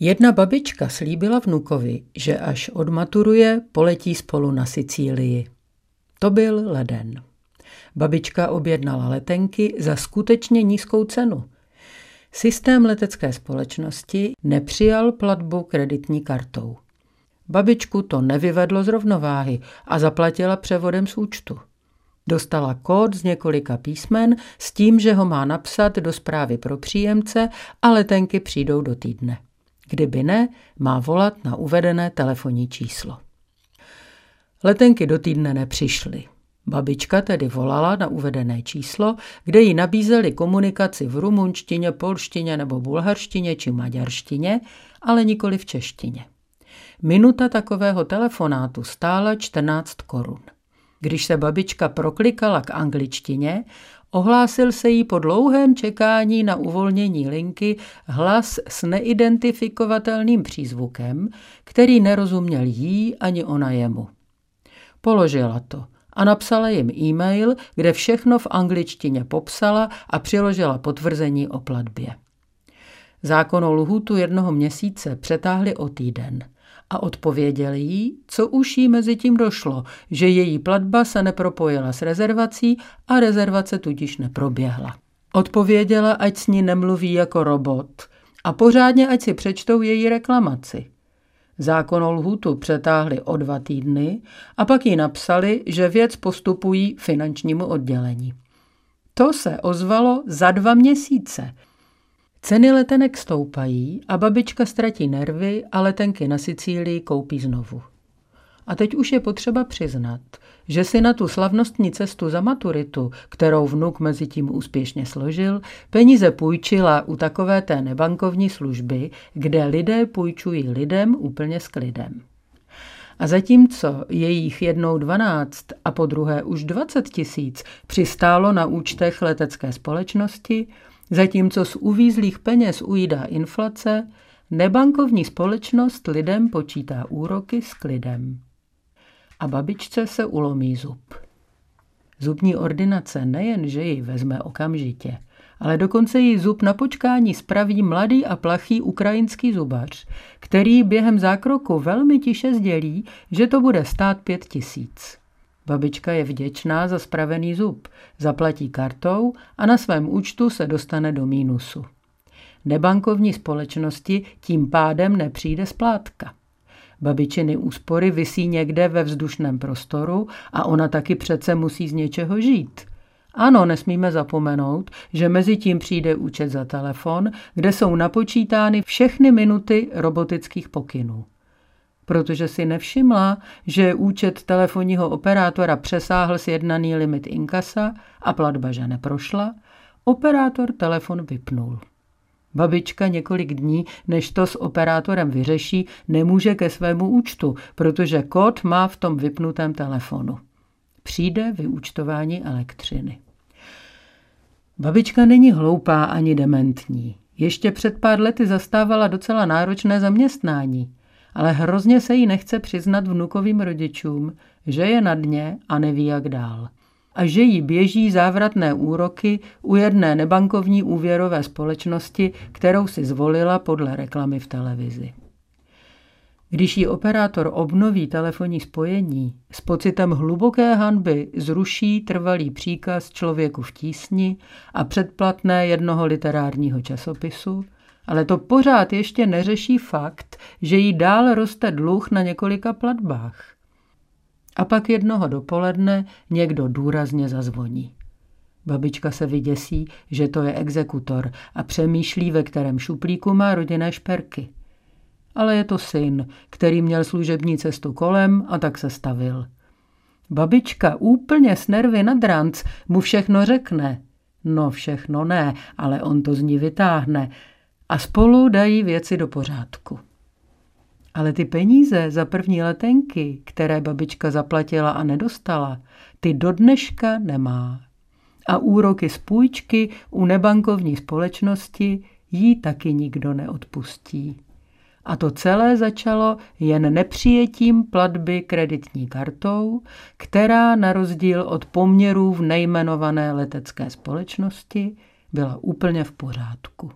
Jedna babička slíbila vnukovi, že až odmaturuje, poletí spolu na Sicílii. To byl leden. Babička objednala letenky za skutečně nízkou cenu. Systém letecké společnosti nepřijal platbu kreditní kartou. Babičku to nevyvedlo z rovnováhy a zaplatila převodem z účtu. Dostala kód z několika písmen s tím, že ho má napsat do zprávy pro příjemce a letenky přijdou do týdne. Kdyby ne, má volat na uvedené telefonní číslo. Letenky do týdne nepřišly. Babička tedy volala na uvedené číslo, kde jí nabízeli komunikaci v rumunštině, polštině nebo bulharštině či maďarštině, ale nikoli v češtině. Minuta takového telefonátu stála 14 korun. Když se babička proklikala k angličtině, ohlásil se jí po dlouhém čekání na uvolnění linky hlas s neidentifikovatelným přízvukem, který nerozuměl jí ani ona jemu. Položila to a napsala jim e-mail, kde všechno v angličtině popsala a přiložila potvrzení o platbě. Zákonnou lhůtu jednoho měsíce přetáhli o týden – a odpověděl jí, co už jí mezi tím došlo, že její platba se nepropojila s rezervací a rezervace tudíž neproběhla. Odpověděla, ať s ní nemluví jako robot a pořádně ať si přečtou její reklamaci. Zákonnou lhutu přetáhli o dva týdny a pak jí napsali, že věc postupují finančnímu oddělení. To se ozvalo za dva měsíce – Ceny letenek stoupají a babička ztratí nervy a letenky na Sicílii koupí znovu. A teď už je potřeba přiznat, že si na tu slavnostní cestu za maturitu, kterou vnuk mezi tím úspěšně složil, peníze půjčila u takové té nebankovní služby, kde lidé půjčují lidem úplně s klidem. A zatímco jejich jednou 12 a po druhé už 20 tisíc přistálo na účtech letecké společnosti, Zatímco z uvízlých peněz ujídá inflace, nebankovní společnost lidem počítá úroky s klidem. A babičce se ulomí zub. Zubní ordinace nejen, že ji vezme okamžitě, ale dokonce jí zub na počkání spraví mladý a plachý ukrajinský zubař, který během zákroku velmi tiše sdělí, že to bude stát pět tisíc. Babička je vděčná za spravený zub, zaplatí kartou a na svém účtu se dostane do mínusu. Nebankovní společnosti tím pádem nepřijde splátka. Babičiny úspory visí někde ve vzdušném prostoru a ona taky přece musí z něčeho žít. Ano, nesmíme zapomenout, že mezi tím přijde účet za telefon, kde jsou napočítány všechny minuty robotických pokynů protože si nevšimla, že účet telefonního operátora přesáhl sjednaný limit inkasa a platba že neprošla, operátor telefon vypnul. Babička několik dní, než to s operátorem vyřeší, nemůže ke svému účtu, protože kód má v tom vypnutém telefonu. Přijde vyúčtování elektřiny. Babička není hloupá ani dementní. Ještě před pár lety zastávala docela náročné zaměstnání ale hrozně se jí nechce přiznat vnukovým rodičům, že je na dně a neví jak dál. A že jí běží závratné úroky u jedné nebankovní úvěrové společnosti, kterou si zvolila podle reklamy v televizi. Když jí operátor obnoví telefonní spojení, s pocitem hluboké hanby zruší trvalý příkaz člověku v tísni a předplatné jednoho literárního časopisu, ale to pořád ještě neřeší fakt, že jí dál roste dluh na několika platbách. A pak jednoho dopoledne někdo důrazně zazvoní. Babička se vyděsí, že to je exekutor a přemýšlí, ve kterém šuplíku má rodinné šperky. Ale je to syn, který měl služební cestu kolem a tak se stavil. Babička úplně s nervy nad ranc mu všechno řekne. No všechno ne, ale on to z ní vytáhne a spolu dají věci do pořádku. Ale ty peníze za první letenky, které babička zaplatila a nedostala, ty do dneška nemá. A úroky z půjčky u nebankovní společnosti jí taky nikdo neodpustí. A to celé začalo jen nepřijetím platby kreditní kartou, která na rozdíl od poměrů v nejmenované letecké společnosti byla úplně v pořádku.